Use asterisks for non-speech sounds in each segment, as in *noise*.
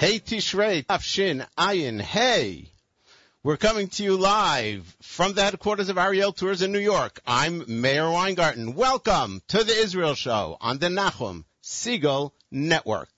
Hey Tishrei Tav Shin Ayin Hey. We're coming to you live from the headquarters of Ariel Tours in New York. I'm Meir Weingarten. Welcome to the Israel Show on the Nachum Segal Network.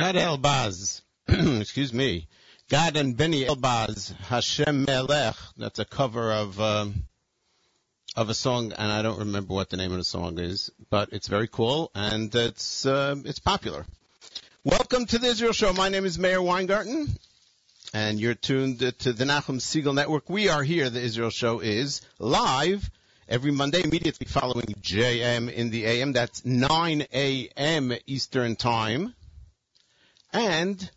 Gad Elbaz, *clears throat* excuse me, Gad and Benny Elbaz, Hashem Melech. That's a cover of um, of a song, and I don't remember what the name of the song is, but it's very cool and it's uh, it's popular. Welcome to the Israel Show. My name is Meir Weingarten, and you're tuned to the Nachum Segal Network. We are here. The Israel Show is live every Monday immediately following JM in the AM. That's 9 a.m. Eastern Time and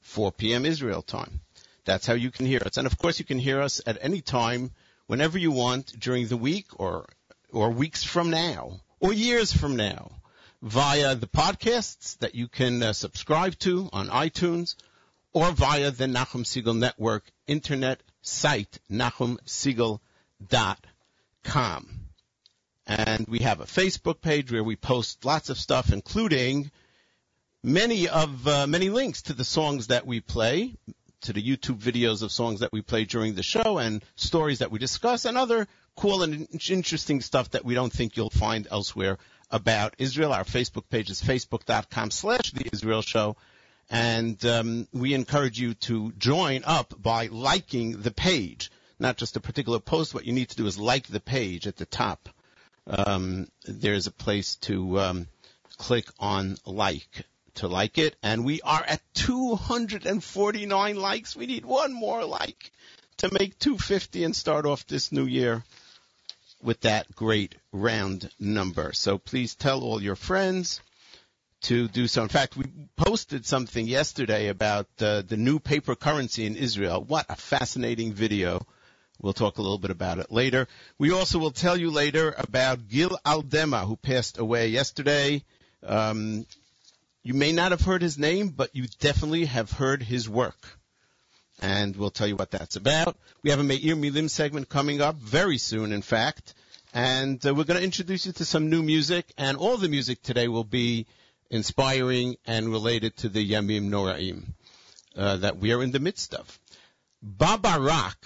4 p.m. Israel time. That's how you can hear us. And of course, you can hear us at any time, whenever you want, during the week or, or weeks from now, or years from now, via the podcasts that you can uh, subscribe to on iTunes, or via the Nachum Segal Network internet site, nachumsegal.com. And we have a Facebook page where we post lots of stuff, including many of uh, many links to the songs that we play, to the YouTube videos of songs that we play during the show, and stories that we discuss, and other cool and interesting stuff that we don't think you'll find elsewhere about Israel. Our Facebook page is facebook.com slash the Israel Show. And um, we encourage you to join up by liking the page, not just a particular post. What you need to do is like the page at the top. Um, there's a place to um, click on like to like it, and we are at 249 likes. We need one more like to make 250 and start off this new year with that great round number. So please tell all your friends to do so. In fact, we posted something yesterday about uh, the new paper currency in Israel. What a fascinating video. We'll talk a little bit about it later. We also will tell you later about Gil Aldema, who passed away yesterday. Um, you may not have heard his name, but you definitely have heard his work. And we'll tell you what that's about. We have a Meir Milim segment coming up very soon, in fact. And uh, we're going to introduce you to some new music. And all the music today will be inspiring and related to the Yamim Noraim uh, that we are in the midst of. Baba Rock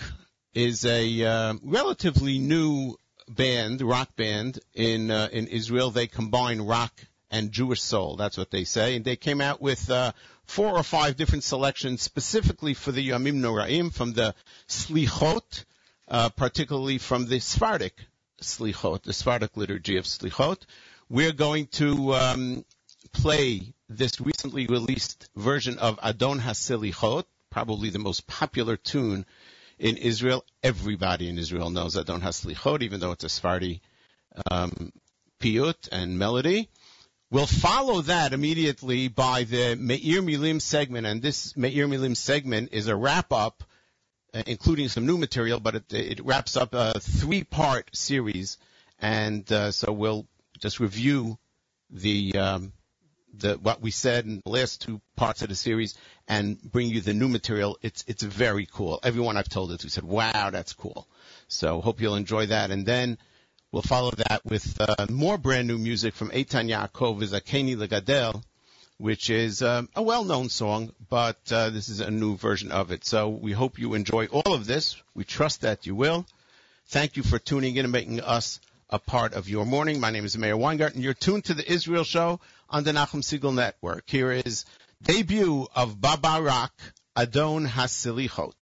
is a uh, relatively new band, rock band in uh, in Israel. They combine rock and Jewish soul. That's what they say. And they came out with uh, four or five different selections specifically for the Yamim Noraim from the Slichot, uh, particularly from the Sephardic Slichot, the Sephardic liturgy of Slichot. We're going to um, play this recently released version of Adon HaSelichot, probably the most popular tune in Israel. Everybody in Israel knows Adon HaSelichot, even though it's a Sephardi um, piyut and melody. We'll follow that immediately by the Meir Milim segment, and this Meir Milim segment is a wrap-up, uh, including some new material, but it, it wraps up a three-part series, and uh, so we'll just review the um, the, what we said in the last two parts of the series and bring you the new material. It's it's very cool. Everyone I've told it to said, "Wow, that's cool." So hope you'll enjoy that. And then we'll follow that with uh, more brand new music from Eitan Yaakov, Zakeni Legadel, which is um, a well-known song, but uh, this is a new version of it. So we hope you enjoy all of this. We trust that you will. Thank you for tuning in and making us a part of your morning. My name is Meir Weingarten. You're tuned to the Israel Show on the Nachum Segal Network. Here is debut of Baba Rock, Adon HaSelichot.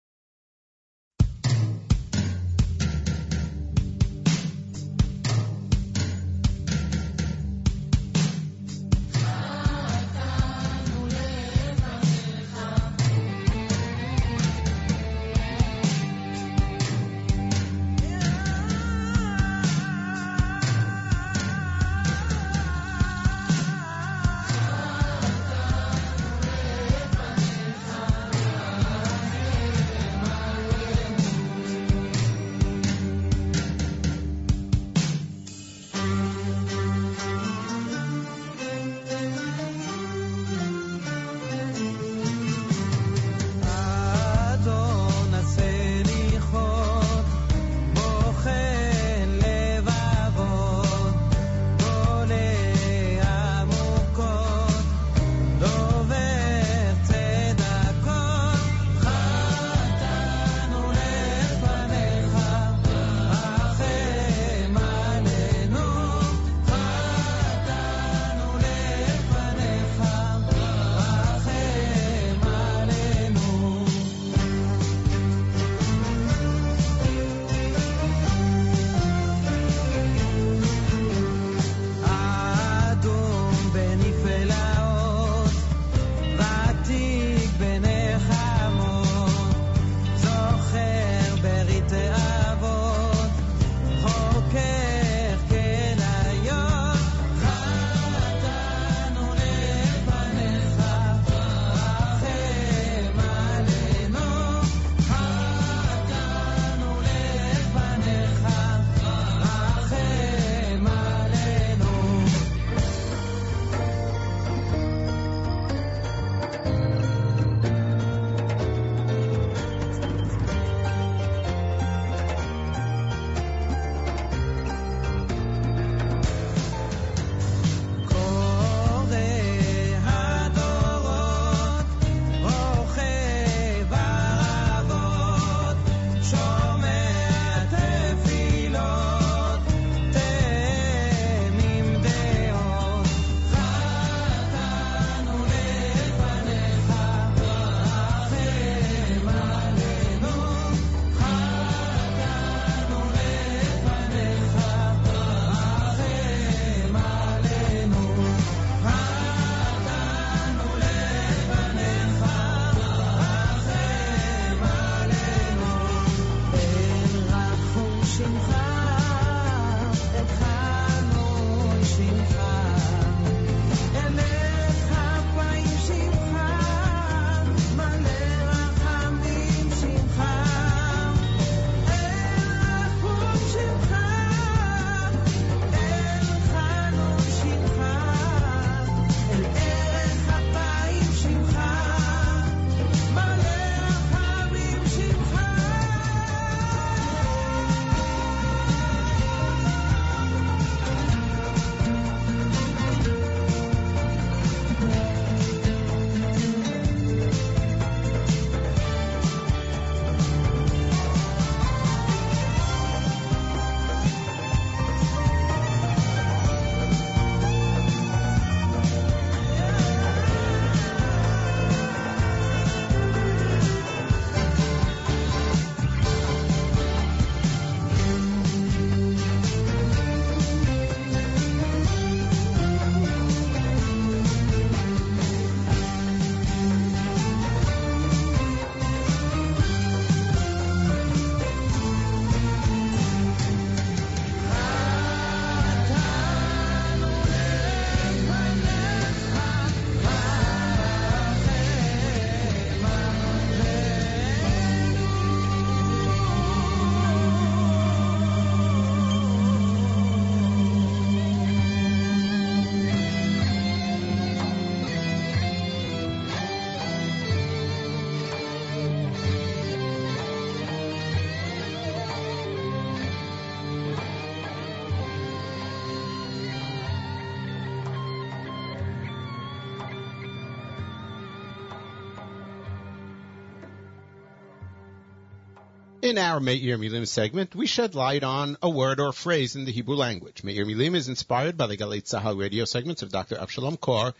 In our Meir Milim segment, we shed light on a word or phrase in the Hebrew language. Meir Milim is inspired by the Galei Tzahal radio segments of Dr. Avshalom Kor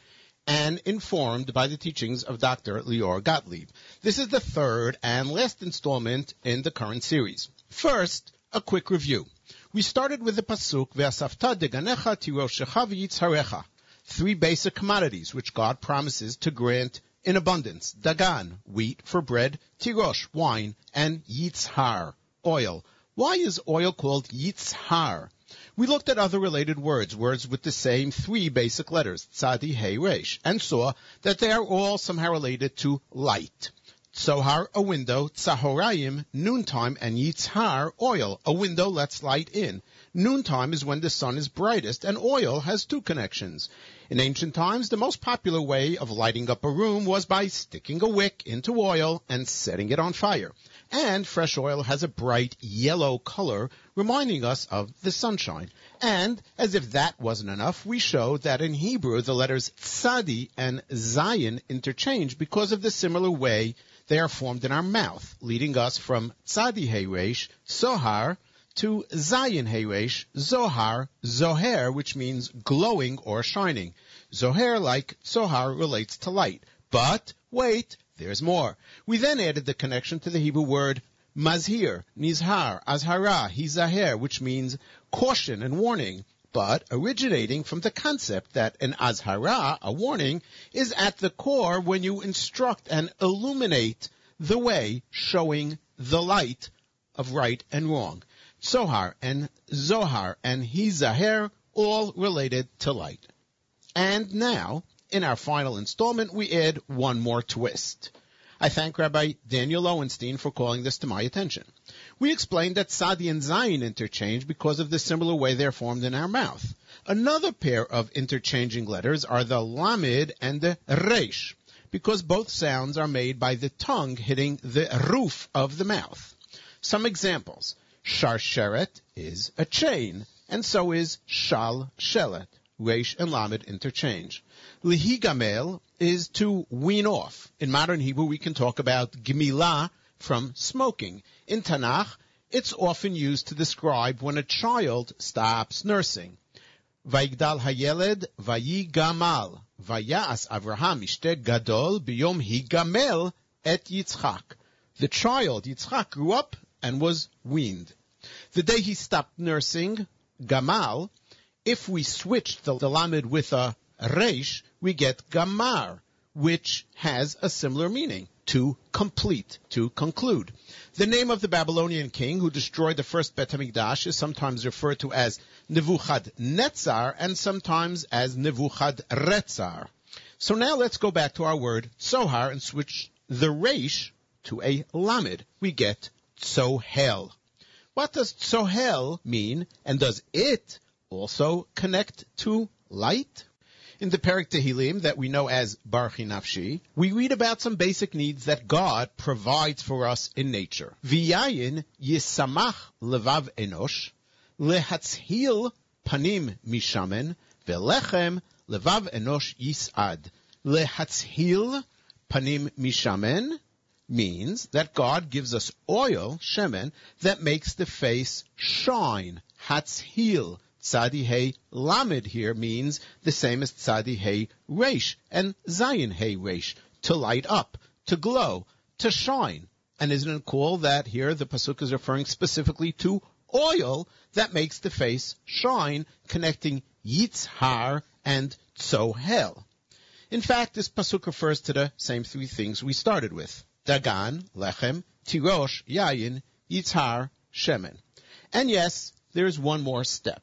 and informed by the teachings of Dr. Lior Gottlieb. This is the third and last installment in the current series. First, a quick review. We started with the pasuk Ve'asafta deganecha tiroshecha v'yitzharecha, three basic commodities which God promises to grant in abundance: dagan, wheat for bread; tirosh, wine; and yitzhar, oil. Why is oil called yitzhar? We looked at other related words, words with the same three basic letters, tzadi, hey, resh, and saw that they are all somehow related to light. Tzohar, a window, Tzahorayim, noontime, and Yitzhar, oil. A window lets light in. Noontime is when the sun is brightest, and oil has two connections. In ancient times, the most popular way of lighting up a room was by sticking a wick into oil and setting it on fire. And fresh oil has a bright yellow color, reminding us of the sunshine. And, as if that wasn't enough, we show that in Hebrew the letters tzadi and zayin interchange because of the similar way they are formed in our mouth, leading us from tzadi hey resh, sohar, to zayin hey resh, zohar, zoher, which means glowing or shining. Zoher, like sohar, relates to light. But, wait, there's more. We then added the connection to the Hebrew word mazhir, nizhar, azhara, hizaher, which means caution and warning, but originating from the concept that an azhara, a warning, is at the core when you instruct and illuminate the way, showing the light of right and wrong. Sohar and Zohar and Hizaher, all related to light. And now, in our final installment, we add one more twist. I thank Rabbi Daniel Lowenstein for calling this to my attention. We explained that Tzadi and Zayin interchange because of the similar way they're formed in our mouth. Another pair of interchanging letters are the Lamed and the Resh, because both sounds are made by the tongue hitting the roof of the mouth. Some examples. Sharsheret is a chain, and so is Shalshelet. Resh and Lamed interchange. Lihigamel is to wean off. In modern Hebrew, we can talk about gemilah from smoking. In Tanakh, it's often used to describe when a child stops nursing. Vaigdal hayeled vayigamal vayas Avraham ishte gadol biyom higamel et Yitzchak. The child Yitzchak grew up and was weaned. The day he stopped nursing, gamal, if we switch the, the lamed with a reish, we get gamar, which has a similar meaning, to complete, to conclude. The name of the Babylonian king who destroyed the first Bet HaMikdash is sometimes referred to as Nebuchadnezzar and sometimes as Nebuchadrezzar. So now let's go back to our word Sohar and switch the reish to a lamed. We get Tzohel. What does Tzohel mean and does it also connect to light? In the Perek that we know as Barchi Nafshi, we read about some basic needs that God provides for us in nature. V'yayin yisamach levav enosh, lehatzhil panim mishamen, velechem levav enosh yisad. Lehatzhil panim mishamen means that God gives us oil, shemen, that makes the face shine. Hatzhil, Tzadi Hey Lamed here means the same as Tzadi Hey Resh and Zayin Resh, to light up, to glow, to shine. And isn't it cool that here the Pasuk is referring specifically to oil that makes the face shine, connecting Yitzhar and Tzohel. In fact, this Pasuk refers to the same three things we started with. Dagan, Lechem, Tirosh, Yayin, Yitzhar, Shemen. And yes, there is one more step.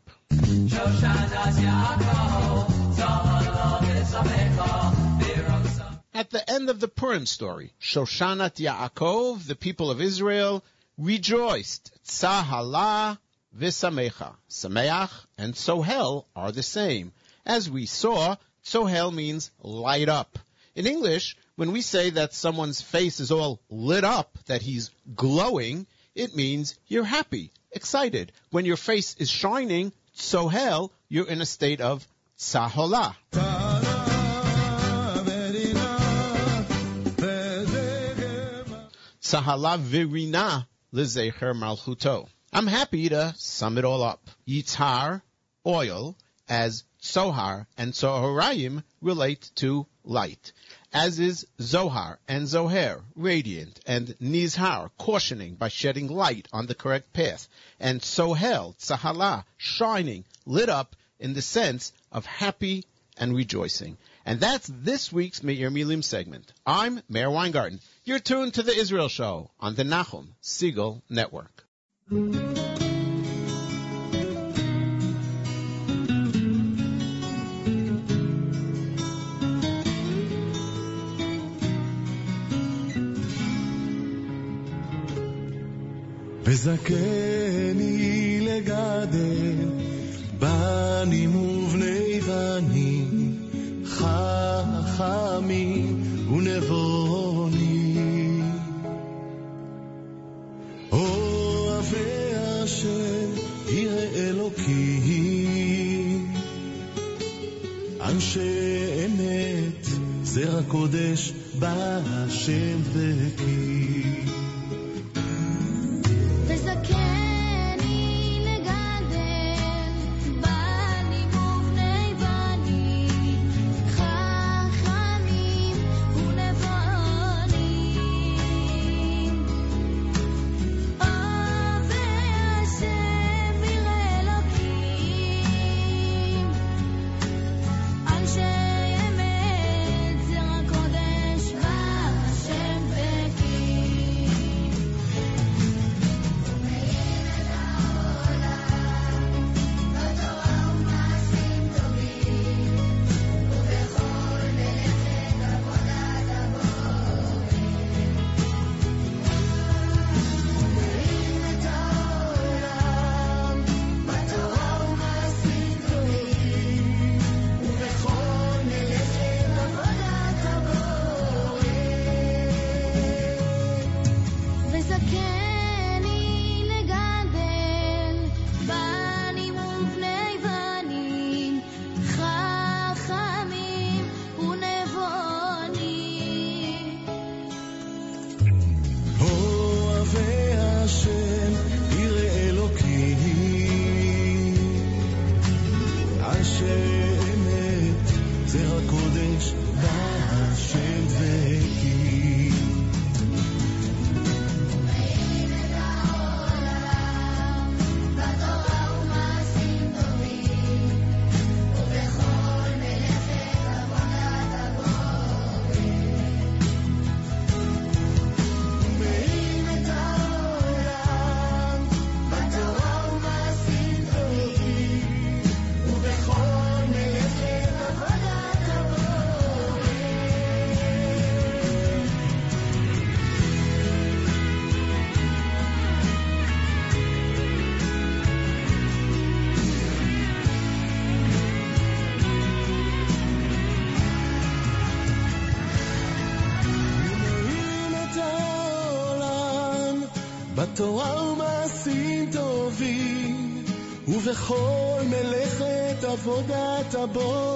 At the end of the Purim story, Shoshanat Yaakov, the people of Israel, rejoiced. Tzahala v'samecha. Sameach and Sohel are the same. As we saw, Sohel means light up. In English, when we say that someone's face is all lit up, that he's glowing, it means you're happy, excited. When your face is shining, Sohel, you're in a state of Sahola. Sahala virina Lizecher Malchuto. I'm happy to sum it all up. Yitzhar, oil, as Sohar and Soharayim relate to light, as is Zohar and Zoher, radiant, and Nizhar, cautioning by shedding light on the correct path, and Sohel, Tzahala, shining, lit up in the sense of happy and rejoicing. And that's this week's Meir Milim segment. I'm Meir Weingarten. You're tuned to the Israel Show on the Nachum Segal Network. וזכני לגדל בנים ובני בנים חכמים ונבונים. אוהבי השם ירא אלוקים אנשי אמת זרע קודש בהשם דבקים podes dar sempre aqui. ובכל מלאכת עבודת הבורא.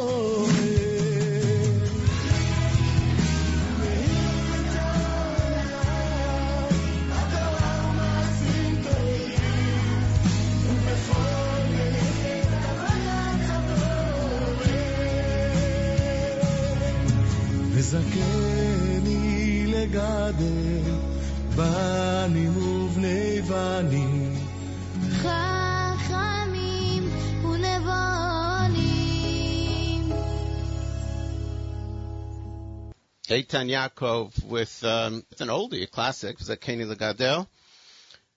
Eitan Yaakov with um, it's an oldie, a classic, Zakeni Lagadel.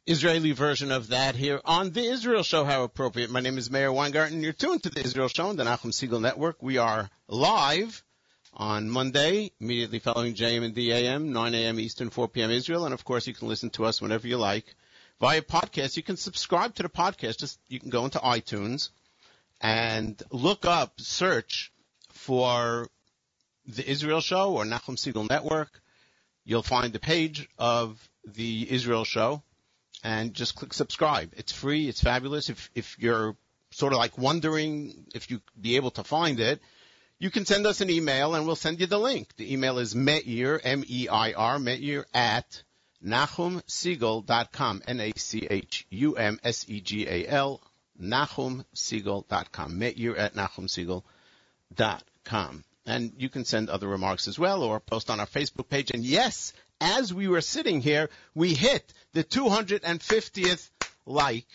Israeli version of that here on the Israel Show. How appropriate! My name is Meir Weingarten. You're tuned to the Israel Show on the Nachum Segal Network. We are live on Monday, immediately following JM in the AM, 9 a.m. Eastern, 4 p.m. Israel, and of course you can listen to us whenever you like via podcast. You can subscribe to the podcast. Just you can go into iTunes and look up, search for the Israel Show or Nachum Segal Network. You'll find the page of the Israel Show and just click subscribe. It's free. It's fabulous. If, if you're sort of like wondering if you'd be able to find it, you can send us an email and we'll send you the link. The email is Meir, M-E-I-R, Meir at NachumSegal.com. N-A-C-H-U-M-S-E-G-A-L. NachumSegal.com. Meir at NachumSegal.com. And you can send other remarks as well or post on our Facebook page. And yes, as we were sitting here, we hit the 250th like,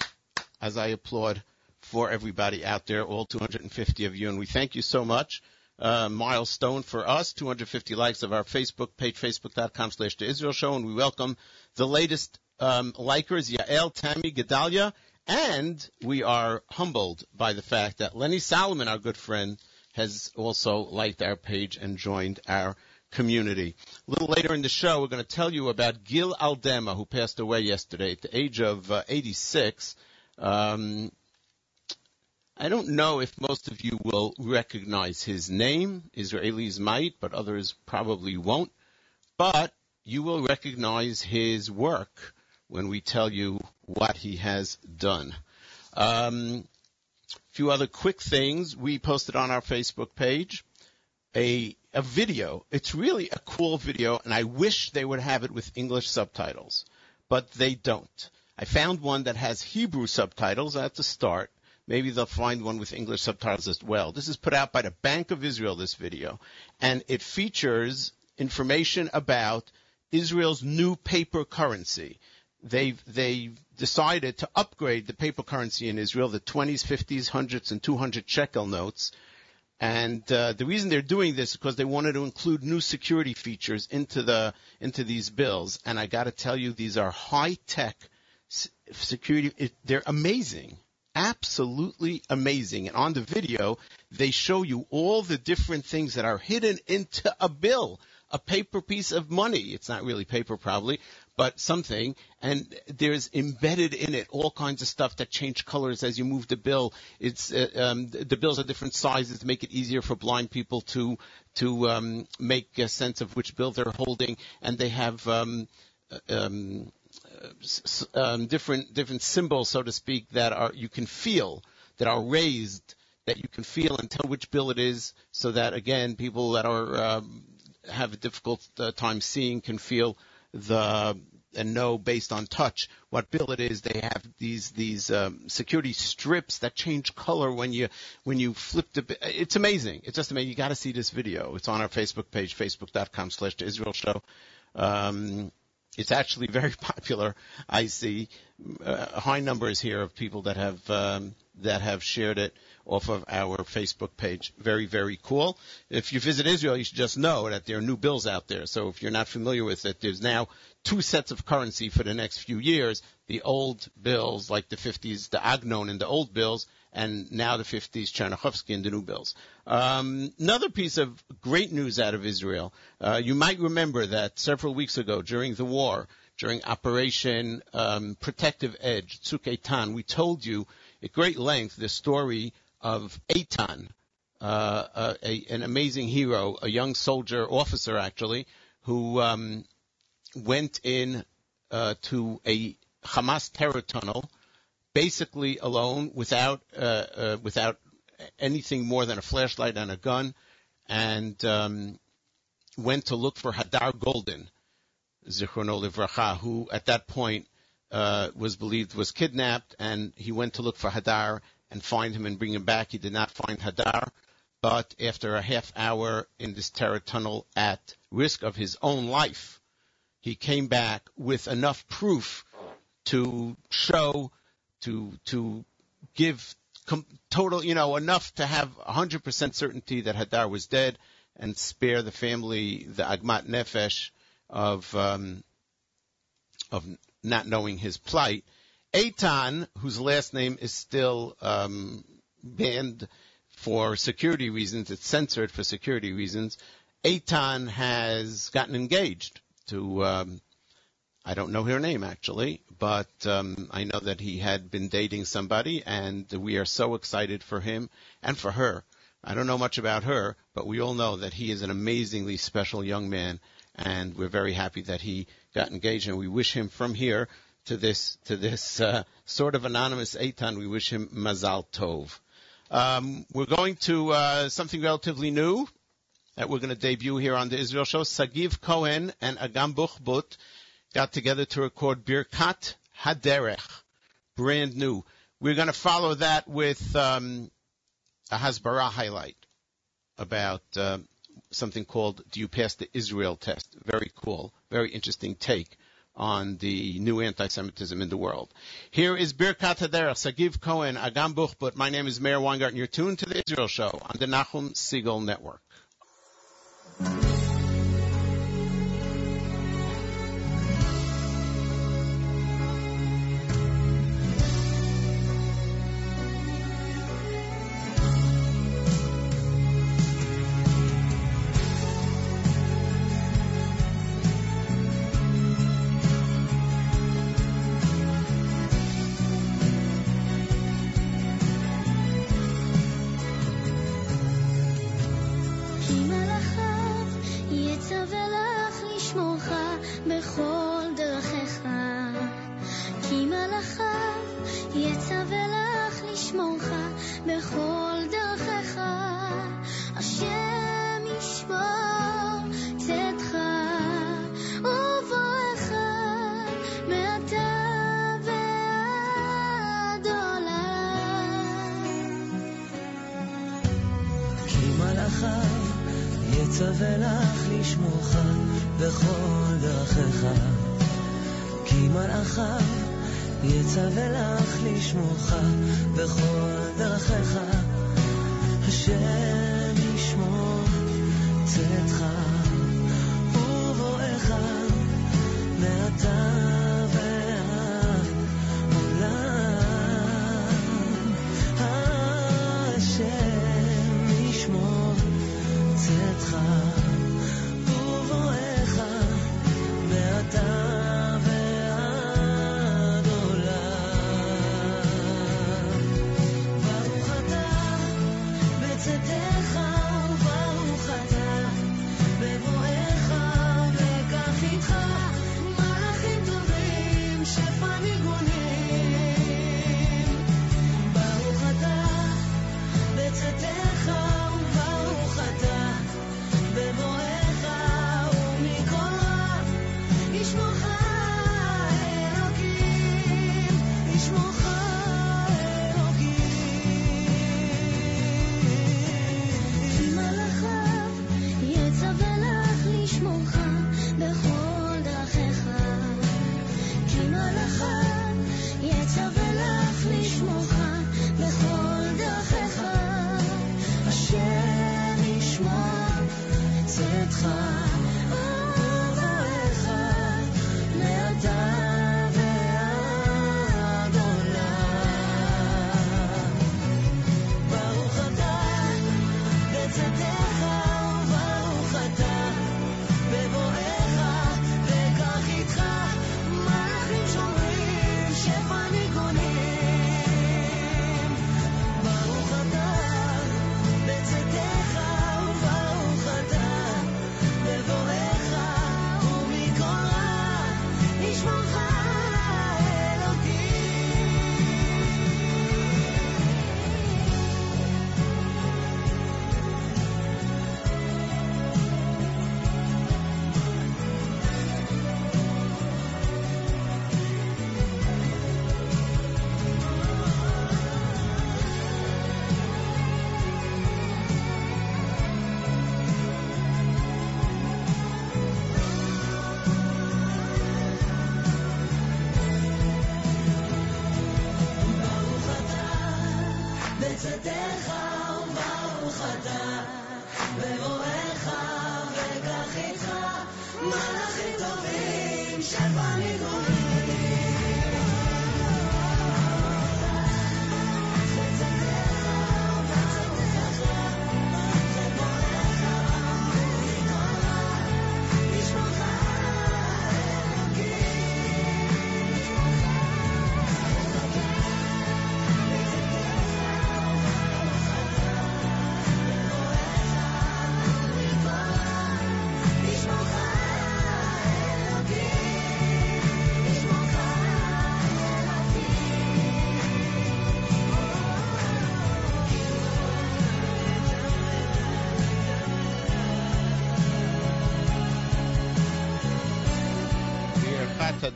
as I applaud for everybody out there, all 250 of you, and we thank you so much. Uh, milestone for us, 250 likes of our Facebook page, facebook.com slash the Israel Show, and we welcome the latest um, likers, Yael, Tammy, Gedalia, and we are humbled by the fact that Lenny Solomon, our good friend, has also liked our page and joined our community. A little later in the show, we're going to tell you about Gil Aldema, who passed away yesterday at the age of uh, 86. Um, I don't know if most of you will recognize his name. Israelis might, but others probably won't. But you will recognize his work when we tell you what he has done. Um, few other quick things we posted on our Facebook page. A a video. It's really a cool video, and I wish they would have it with English subtitles, but they don't. I found one that has Hebrew subtitles at the start. Maybe they'll find one with English subtitles as well. This is put out by the Bank of Israel, this video, and it features information about Israel's new paper currency. They've, they've decided to upgrade the paper currency in Israel, the 20s, 50s, 100s, and 200 shekel notes, and uh, the reason they're doing this is because they wanted to include new security features into the into these bills. And I got to tell you, these are high tech security. It, they're amazing, absolutely amazing. And on the video, they show you all the different things that are hidden into a bill, a paper piece of money. It's not really paper, probably, but something. And there's embedded in it all kinds of stuff that change colors as you move the bill. It's uh, um, the bills are different sizes to make it easier for blind people to to um, make a sense of which bill they're holding, and they have. Um, um, um, different different symbols, so to speak, that are you can feel that are raised that you can feel and tell which bill it is, so that again people that are um, have a difficult uh, time seeing can feel the and know based on touch what bill it is. They have these these um, security strips that change color when you when you flip the. It's amazing. It's just amazing. You got to see this video. It's on our Facebook page, facebook.com/slash Israel Show. Um, it's actually *laughs* very popular. I see uh, high numbers here of people that have um, that have shared it off of our Facebook page. Very, very cool. If you visit Israel, you should just know that there are new bills out there. So if you're not familiar with it, there's now two sets of currency for the next few years. The old bills, like the 50s, the Agnon and the old bills, and now the 50s, Chernichovsky and the new bills. Um, another piece of great news out of Israel. Uh, you might remember that several weeks ago during the war, during Operation um, Protective Edge, Tzuk Eitan, we told you at great length the story of Eitan, uh, uh, a, an amazing hero, a young soldier, officer actually, who um, went in uh, to a Hamas terror tunnel, basically alone, without uh, uh, without anything more than a flashlight and a gun, and um, went to look for Hadar Goldin, Zichrono Livracha, who at that point uh, was believed was kidnapped, and he went to look for Hadar and find him and bring him back. He did not find Hadar, but after a half hour in this terror tunnel at risk of his own life, he came back with enough proof to show, to to give com- total, you know, enough to have 100% certainty that Hadar was dead and spare the family the agmat nefesh of um, of not knowing his plight. Eitan, whose last name is still um, banned for security reasons, it's censored for security reasons. Eitan has gotten engaged to, um, I don't know her name actually, but um, I know that he had been dating somebody, and we are so excited for him and for her. I don't know much about her, but we all know that he is an amazingly special young man, and we're very happy that he got engaged, and we wish him from here to this to this uh, sort of anonymous Eitan. We wish him Mazal Tov. Um, we're going to uh, something relatively new that we're going to debut here on the Israel Show. Sagiv Cohen and Agam Buchbut got together to record Birkat Haderech, brand new. We're going to follow that with um, a Hasbara highlight about uh, something called "Do you pass the Israel test?" Very cool, very interesting take on the new anti-Semitism in the world. Here is Birkat Haderech, Sagiv Cohen, Agam Buchbut. My name is Meir and You're tuned to the Israel Show on the Nachum Segal Network.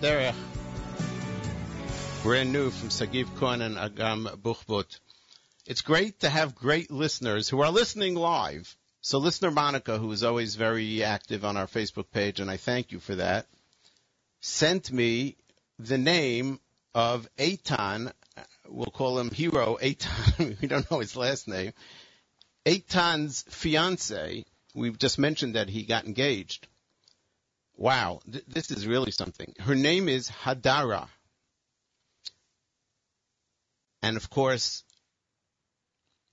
Taderech. Brand new from Sagiv Cohen and Agam Buchbut. It's great to have great listeners who are listening live. So listener Monica, who is always very active on our Facebook page, and I thank you for that, sent me the name of Eitan. We'll call him Hero Eitan. *laughs* we don't know his last name. Eitan's fiance. We've just mentioned that he got engaged. Wow, th- this is really something. Her name is Hadara. And of course,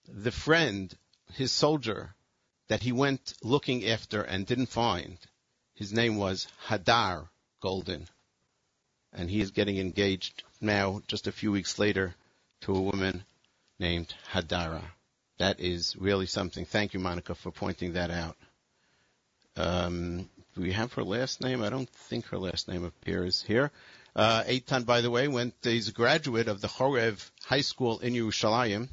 the friend, his soldier, that he went looking after and didn't find, his name was Hadar Goldin. And he is getting engaged now, just a few weeks later, to a woman named Hadara. That is really something. Thank you, Monica, for pointing that out. Um, do we have her last name? I don't think her last name appears here. Uh, Eitan, by the way, went, he's a graduate of the Chorev High School in Yerushalayim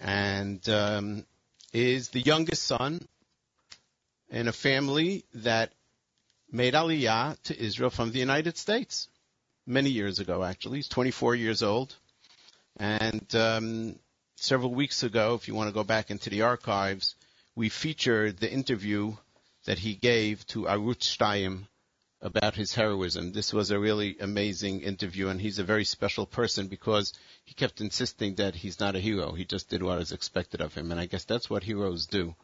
and um, is the youngest son in a family that made Aliyah to Israel from the United States many years ago, actually. He's 24 years old. And um, several weeks ago, if you want to go back into the archives, we featured the interview that he gave to Arutz Shtayim about his heroism. This was a really amazing interview, and he's a very special person because he kept insisting that he's not a hero. He just did what was expected of him, and I guess that's what heroes do.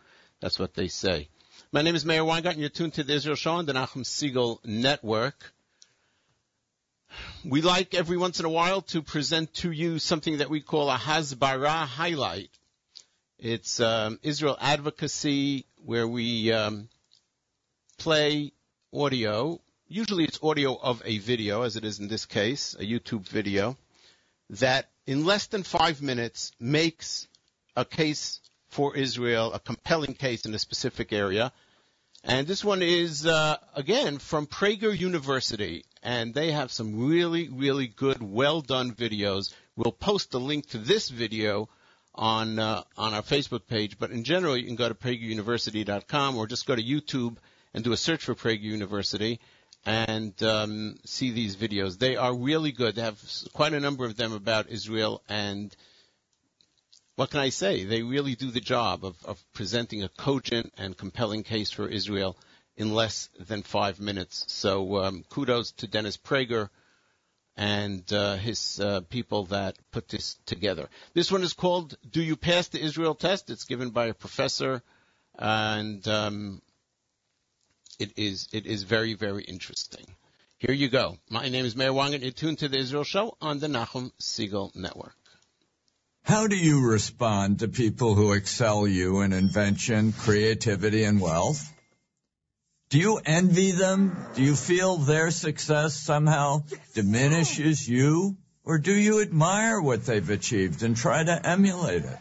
That's what they say. My name is Meir Weingarten. You're tuned to the Israel Show on the Nachum Segal Network. We like every once in a while to present to you something that we call a Hasbara highlight. It's um, Israel advocacy where we um, play audio. Usually it's audio of a video, as it is in this case, a YouTube video, that in less than five minutes makes a case for Israel, a compelling case in a specific area. And this one is, uh, again, from Prager University. And they have some really, really good, well done videos. We'll post a link to this video on, uh, on our Facebook page. But in general, you can go to prageruniversity.com or just go to YouTube and do a search for Prager University and um, see these videos. They are really good. They have quite a number of them about Israel, and what can I say? They really do the job of, of presenting a cogent and compelling case for Israel in less than five minutes. So um, kudos to Dennis Prager and uh, his uh, people that put this together. This one is called "Do You Pass the Israel Test?" It's given by a professor, and um, it is it is very very interesting. Here you go. My name is Meir Wang, and you're tuned to the Israel Show on the Nachum Segal Network. How do you respond to people who excel you in invention, creativity, and wealth? Do you envy them? Do you feel their success somehow diminishes you? Or do you admire what they've achieved and try to emulate it?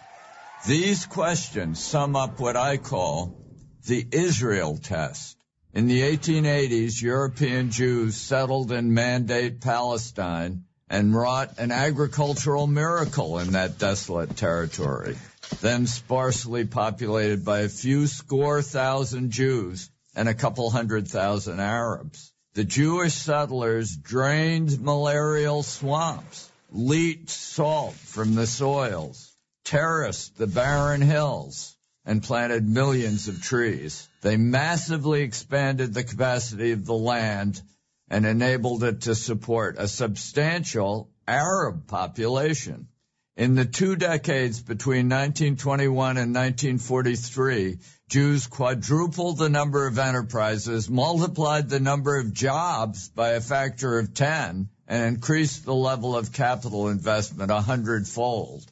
These questions sum up what I call the Israel test. In the 1880s, European Jews settled in Mandate Palestine and wrought an agricultural miracle in that desolate territory, then sparsely populated by a few score thousand Jews and a couple hundred thousand Arabs. The Jewish settlers drained malarial swamps, leached salt from the soils, terraced the barren hills, and planted millions of trees. They massively expanded the capacity of the land and enabled it to support a substantial Arab population. In the two decades between 1921 and 1943, Jews quadrupled the number of enterprises, multiplied the number of jobs by a factor of 10, and increased the level of capital investment a hundredfold.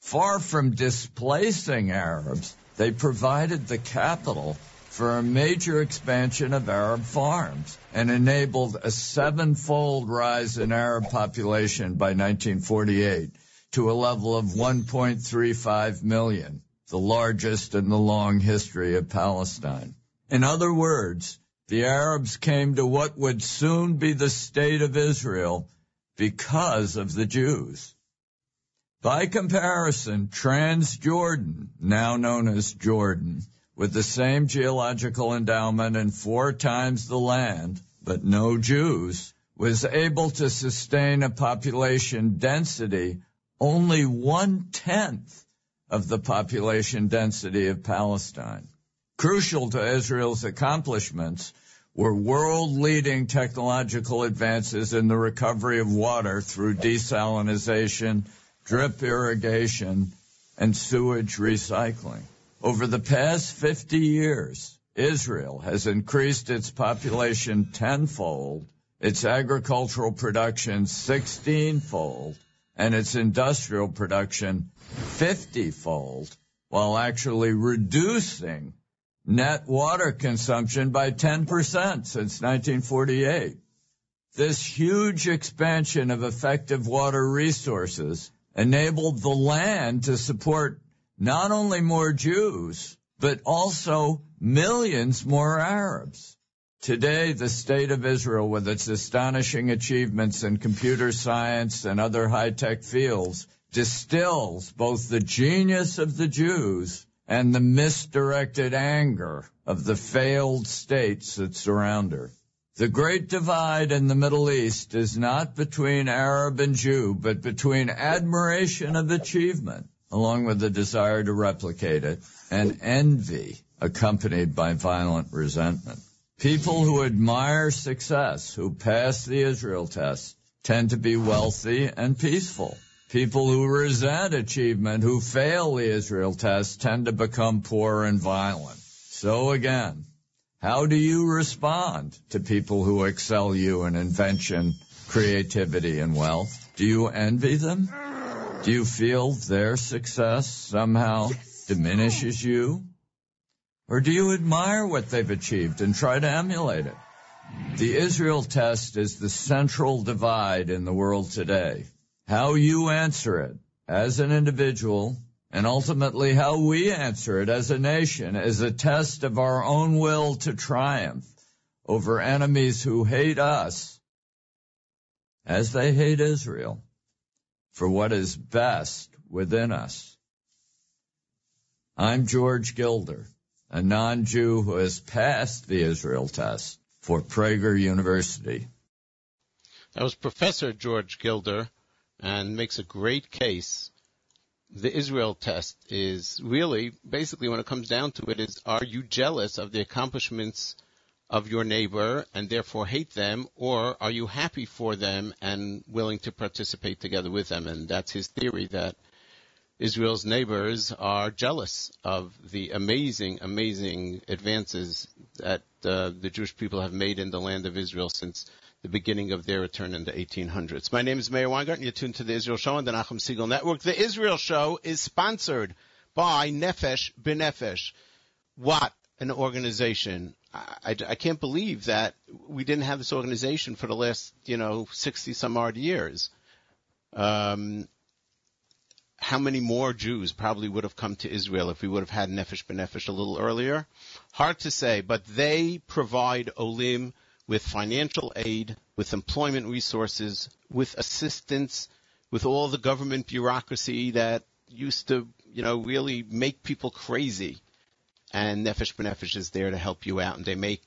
Far from displacing Arabs, they provided the capital for a major expansion of Arab farms and enabled a sevenfold rise in Arab population by 1948 to a level of 1.35 million, the largest in the long history of Palestine. In other words, the Arabs came to what would soon be the state of Israel because of the Jews. By comparison, Transjordan, now known as Jordan, with the same geological endowment and four times the land, but no Jews, was able to sustain a population density only one tenth of the population density of Palestine. Crucial to Israel's accomplishments were world leading technological advances in the recovery of water through desalination, drip irrigation, and sewage recycling. Over the past 50 years, Israel has increased its population tenfold, its agricultural production 16 fold, and its industrial production 50 fold, while actually reducing net water consumption by 10% since 1948. This huge expansion of effective water resources enabled the land to support not only more Jews, but also millions more Arabs. Today, the state of Israel, with its astonishing achievements in computer science and other high-tech fields, distills both the genius of the Jews and the misdirected anger of the failed states that surround her. The great divide in the Middle East is not between Arab and Jew, but between admiration of achievement, along with the desire to replicate it, and envy accompanied by violent resentment. People who admire success, who pass the Israel test, tend to be wealthy and peaceful. People who resent achievement, who fail the Israel test, tend to become poor and violent. So again, how do you respond to people who excel you in invention, creativity, and wealth? Do you envy them? Do you feel their success somehow diminishes you? Or do you admire what they've achieved and try to emulate it? The Israel test is the central divide in the world today. How you answer it as an individual and ultimately how we answer it as a nation is a test of our own will to triumph over enemies who hate us as they hate Israel for what is best within us. I'm George Gilder a non-Jew who has passed the Israel test for Prager University. That was Professor George Gilder and makes a great case. The Israel test is really, basically when it comes down to it, is are you jealous of the accomplishments of your neighbor and therefore hate them, or are you happy for them and willing to participate together with them? And that's his theory that Israel's neighbors are jealous of the amazing, amazing advances that uh, the Jewish people have made in the land of Israel since the beginning of their return in the 1800s. My name is Meir Weingarten. You're tuned to the Israel Show on the Nachum Segal Network. The Israel Show is sponsored by Nefesh B'Nefesh. What an organization. I, I, can't believe that we didn't have this organization for the last, you know, 60 some odd years. Um, how many more Jews probably would have come to Israel if we would have had Nefesh B'Nefesh a little earlier? Hard to say, but they provide Olim with financial aid, with employment resources, with assistance, with all the government bureaucracy that used to, you know, really make people crazy. And Nefesh B'Nefesh is there to help you out, and they make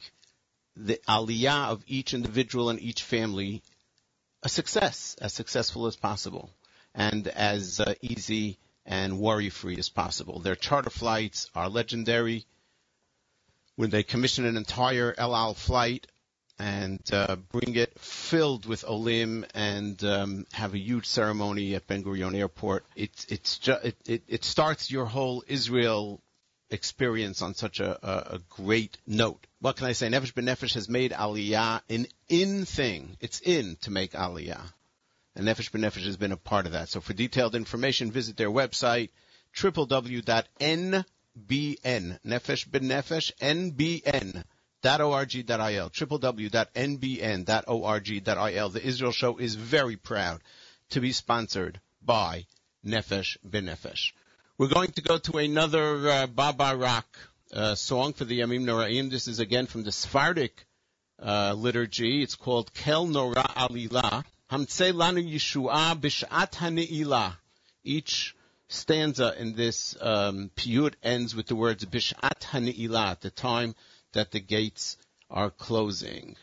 the aliyah of each individual and each family a success, as successful as possible and as uh, easy and worry-free as possible. Their charter flights are legendary. When they commission an entire El Al flight and uh, bring it filled with olim and um, have a huge ceremony at Ben Gurion Airport, it, it's ju- it, it, it starts your whole Israel experience on such a, a, a, great note. What can I say? Nefesh B'Nefesh has made Aliyah an in thing. It's in to make Aliyah and Nefesh B'Nefesh has been a part of that. So for detailed information, visit their website, www.nbn, Nefesh B'Nefesh, nbn. .org.il, www.nbn.org.il. The Israel Show is very proud to be sponsored by Nefesh B'Nefesh. We're going to go to another uh, Baba Rock uh, song for the Yamim Noraim. This is again from the Sephardic uh, liturgy. It's called Kel Nora Alila. Hamtze lanu Yeshua b'shat ha'ne'ilah. Each stanza in this um, piyut ends with the words b'shat ha'ne'ilah, at the time that the gates are closing.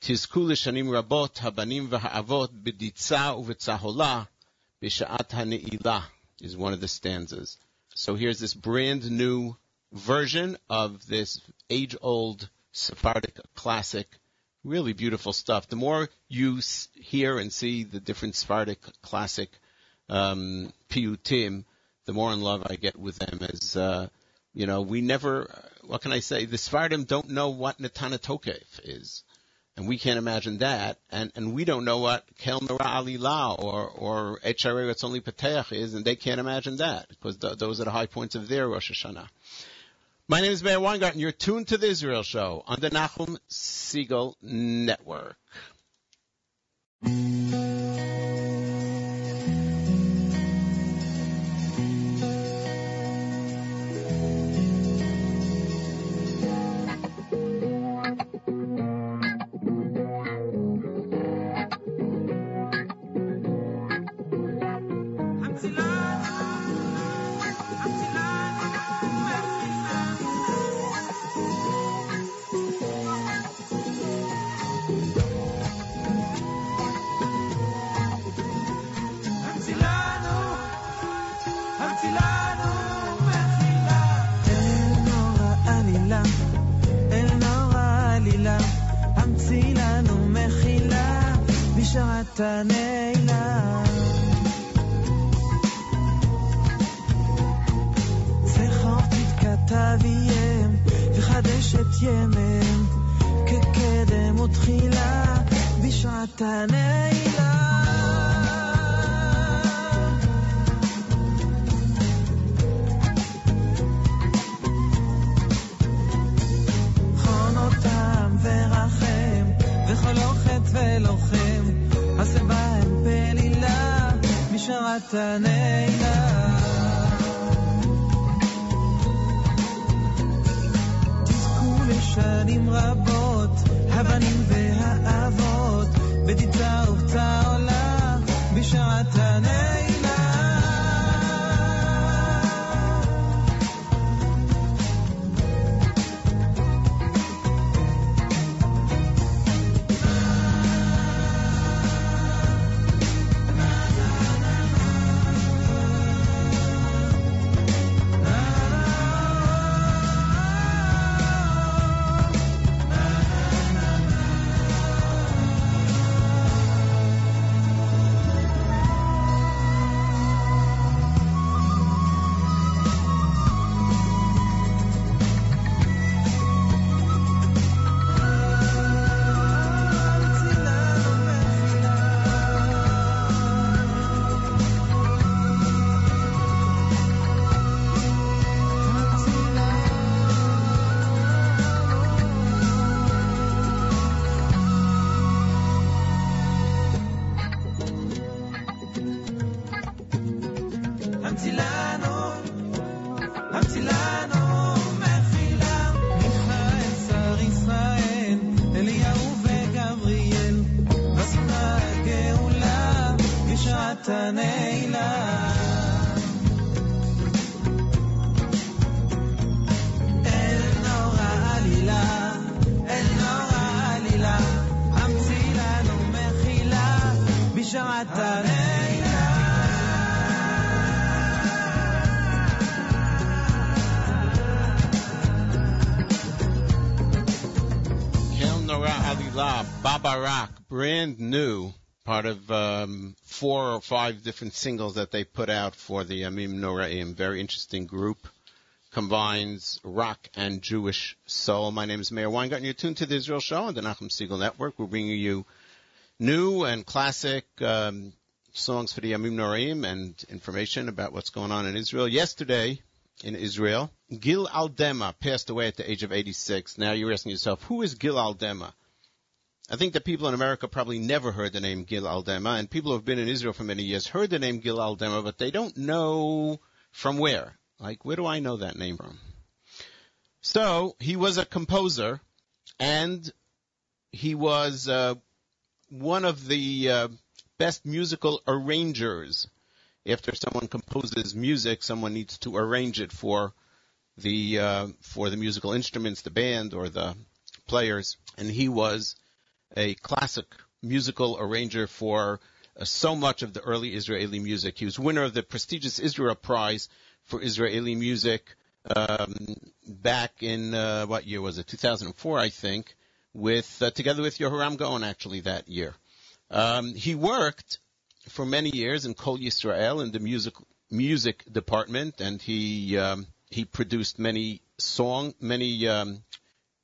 תזכו לשנים רבות, הבנים והאבות, בדיצה ובצהולה, בשעת הנעילה, is one of the stanzas. So here's this brand new version of this age-old Sephardic classic. Really beautiful stuff. The more you hear and see the different Sephardic classic um, piyutim, the more in love I get with them. As uh, you know, we never. What can I say? The Sephardim don't know what Netana Tokef is, and we can't imagine that. And and we don't know what Kel Nora Alila or or Echarei only Pateach is, and they can't imagine that because th- those are the high points of their Rosh Hashanah. My name is Meir Weingarten. You're tuned to the Israel Show on the Nachum Segal Network. הנעילה. זכור תתכתב איים, וחדש את ימיהם, כקדם ותחילה, בשעת הנעילה. حسنات Brand new, part of um, four or five different singles that they put out for the Yamim Noraim. Very interesting group. Combines rock and Jewish soul. My name is Meir Weingarten. You're tuned to the Israel Show on the Nachum Segal Network. We're bringing you new and classic um, songs for the Yamim Noraim and information about what's going on in Israel. Yesterday, in Israel. Gil Aldema passed away at the age of 86. Now you're asking yourself, who is Gil Aldema? I think that people in America probably never heard the name Gil Aldema, and people who have been in Israel for many years heard the name Gil Aldema, but they don't know from where. Like, where do I know that name from? So, he was a composer, and he was uh, one of the uh, best musical arrangers after someone composes music, someone needs to arrange it for the uh, for the musical instruments, the band or the players, and he was a classic musical arranger for uh, so much of the early Israeli music. He was winner of the prestigious Israel Prize for Israeli music um, back in uh, what year was it? 2004, I think, with uh, together with Yehoram Gaon actually that year. Um, he worked for many years in Kol Yisrael in the music music department, and he um, he produced many song many um,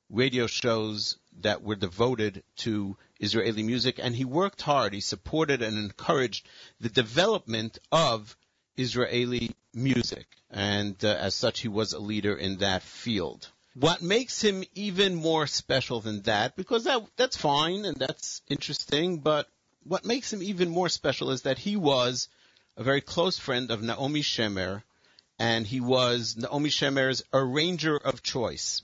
radio shows that were devoted to Israeli music, and he worked hard. He supported and encouraged the development of Israeli music, and uh, as such, he was a leader in that field. What makes him even more special than that, because that that's fine and that's interesting, but what makes him even more special is that he was a very close friend of Naomi Shemer, and he was Naomi Shemer's arranger of choice.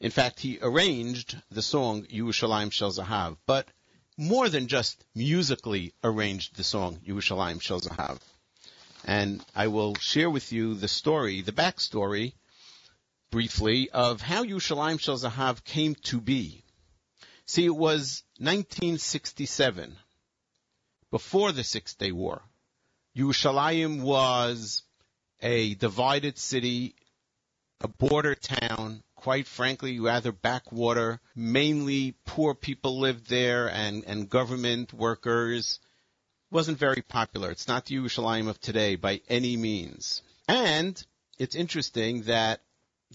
In fact, he arranged the song Yerushalayim Shel Zahav, but more than just musically arranged the song Yerushalayim Shel Zahav. And I will share with you the story, the backstory, briefly, of how Yerushalayim Shel Zahav came to be. See, it was 1967, before the Six Day War. Yerushalayim was a divided city, a border town, quite frankly, rather backwater. Mainly poor people lived there and, and government workers. Wasn't very popular. It's not the Yerushalayim of today by any means. And it's interesting that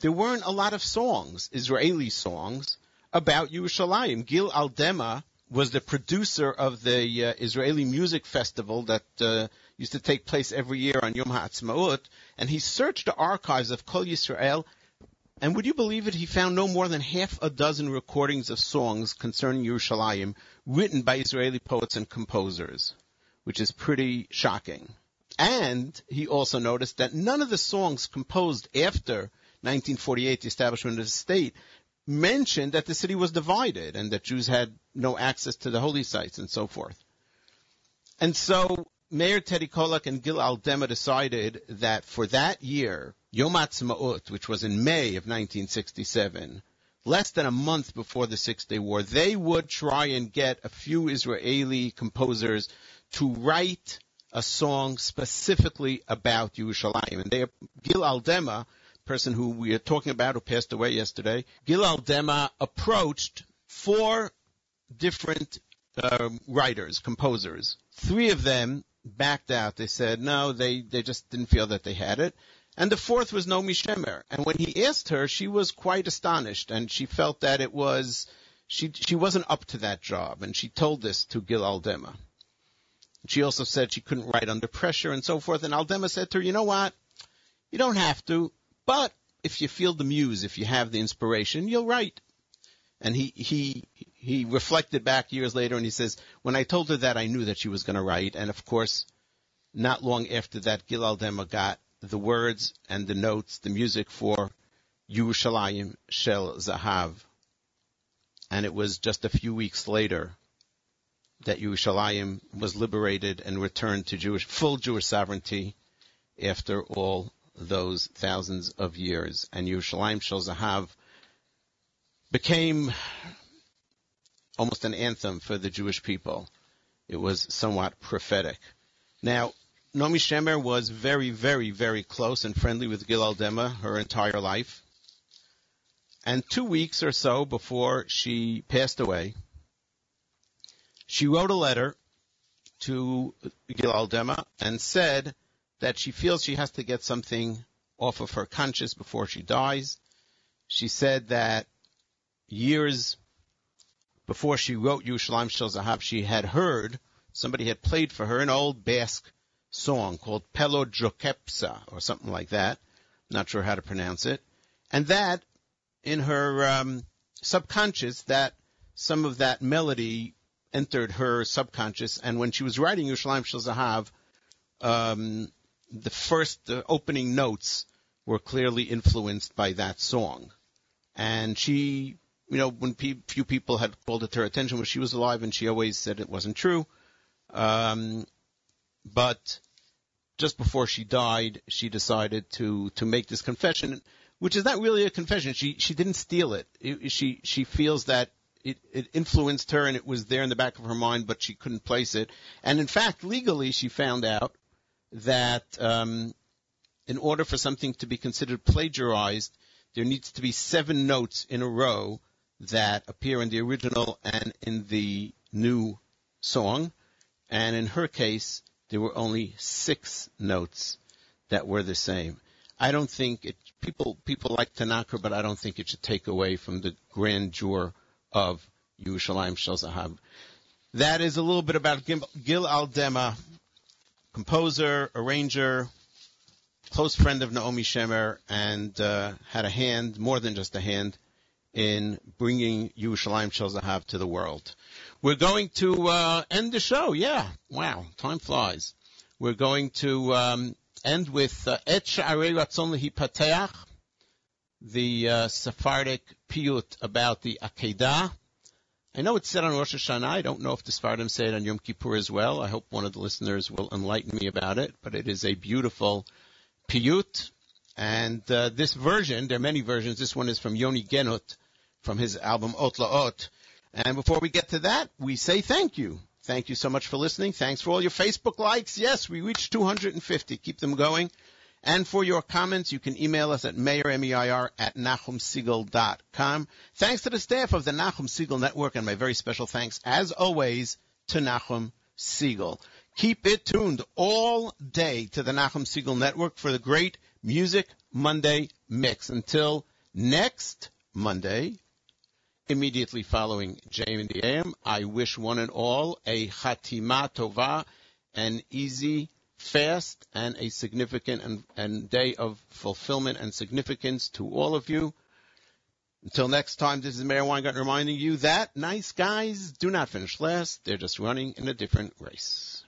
there weren't a lot of songs, Israeli songs, about Yerushalayim. Gil Aldema was the producer of the uh, Israeli Music Festival that uh, used to take place every year on Yom HaAtzmaut, and he searched the archives of Kol Yisrael, and would you believe it, he found no more than half a dozen recordings of songs concerning Yerushalayim written by Israeli poets and composers, which is pretty shocking. And he also noticed that none of the songs composed after 1948, the establishment of the state, mentioned that the city was divided and that Jews had no access to the holy sites and so forth. And so Mayor Teddy Kollek and Gil Aldema decided that for that year, Yom Ha'atzmaut, which was in May of 1967, less than a month before the Six Day War, they would try and get a few Israeli composers to write a song specifically about Yerushalayim. And they, Gil Aldema, person who we are talking about who passed away yesterday, Gil Aldema approached four different uh, writers, composers. Three of them backed out. They said no, they, they just didn't feel that they had it. And the fourth was Naomi Shemer. And when he asked her, she was quite astonished and she felt that it was, she, she wasn't up to that job. And she told this to Gil Aldema. She also said she couldn't write under pressure and so forth. And Aldema said to her, you know what? You don't have to, but if you feel the muse, if you have the inspiration, you'll write. And he, he, he reflected back years later and he says, when I told her that, I knew that she was going to write. And of course, not long after that, Gil Aldema got the words and the notes, the music for Yerushalayim Shel Zahav. And it was just a few weeks later that Yerushalayim was liberated and returned to Jewish, full Jewish sovereignty after all those thousands of years. And Yerushalayim Shel Zahav became almost an anthem for the Jewish people. It was somewhat prophetic. Now, Naomi Shemer was very, very, very close and friendly with Gil Aldema her entire life. And two weeks or so before she passed away, she wrote a letter to Gil Aldema and said that she feels she has to get something off of her conscience before she dies. She said that years before she wrote Yerushalayim Shel Zahav, she had heard somebody had played for her an old Basque song called Pello Joxepe or something like that. Not sure how to pronounce it. And that, in her um, subconscious, that some of that melody entered her subconscious. And when she was writing Yerushalayim Shel Zahav, um, the first uh, opening notes were clearly influenced by that song. And she, you know, when pe- few people had called it to her attention when she was alive, and she always said it wasn't true. Um, but just before she died, she decided to to make this confession, which is not really a confession. She she didn't steal it. it she she feels that it, it influenced her and it was there in the back of her mind, but she couldn't place it. And in fact, legally, she found out that um, in order for something to be considered plagiarized, there needs to be seven notes in a row that appear in the original and in the new song. And in her case, there were only six notes that were the same. I don't think it, people, people like Tanakh, but I don't think it should take away from the grandeur of Yerushalayim Shel Zahav. That is a little bit about Gil, Gil Aldema, composer, arranger, close friend of Naomi Shemer, and uh, had a hand, more than just a hand, in bringing Yerushalayim Shel to the world. We're going to uh, end the show. Yeah, wow, time flies. We're going to um, end with uh, Et Sha'arei Ratzon Lehipateach, the uh, Sephardic piyut about the Akedah. I know it's said on Rosh Hashanah. I don't know if the Sephardim say it on Yom Kippur as well. I hope one of the listeners will enlighten me about it. But it is a beautiful piyut. And uh, this version, there are many versions. This one is from Yoni Genut, from his album Ot La'ot. And before we get to that, we say thank you. Thank you so much for listening. Thanks for all your Facebook likes. Yes, we reached 250. Keep them going. And for your comments, you can email us at meir, M-E-I-R, at nachumsegal.com. Thanks to the staff of the Nachum Segal Network, and my very special thanks, as always, to Nachum Segal. Keep it tuned all day to the Nachum Segal Network for the great Music Monday mix. Until next Monday, immediately following JM in the AM, I wish one and all a Chatima Tova, an easy fast and a significant and, and day of fulfillment and significance to all of you. Until next time, this is Meir Weingarten reminding you that nice guys do not finish last. They're just running in a different race.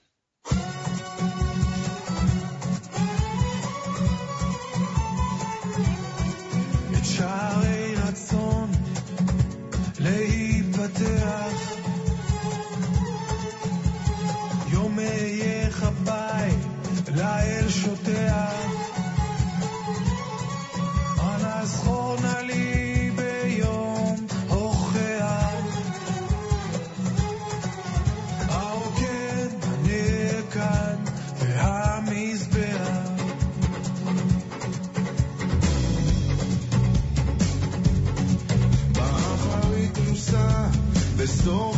so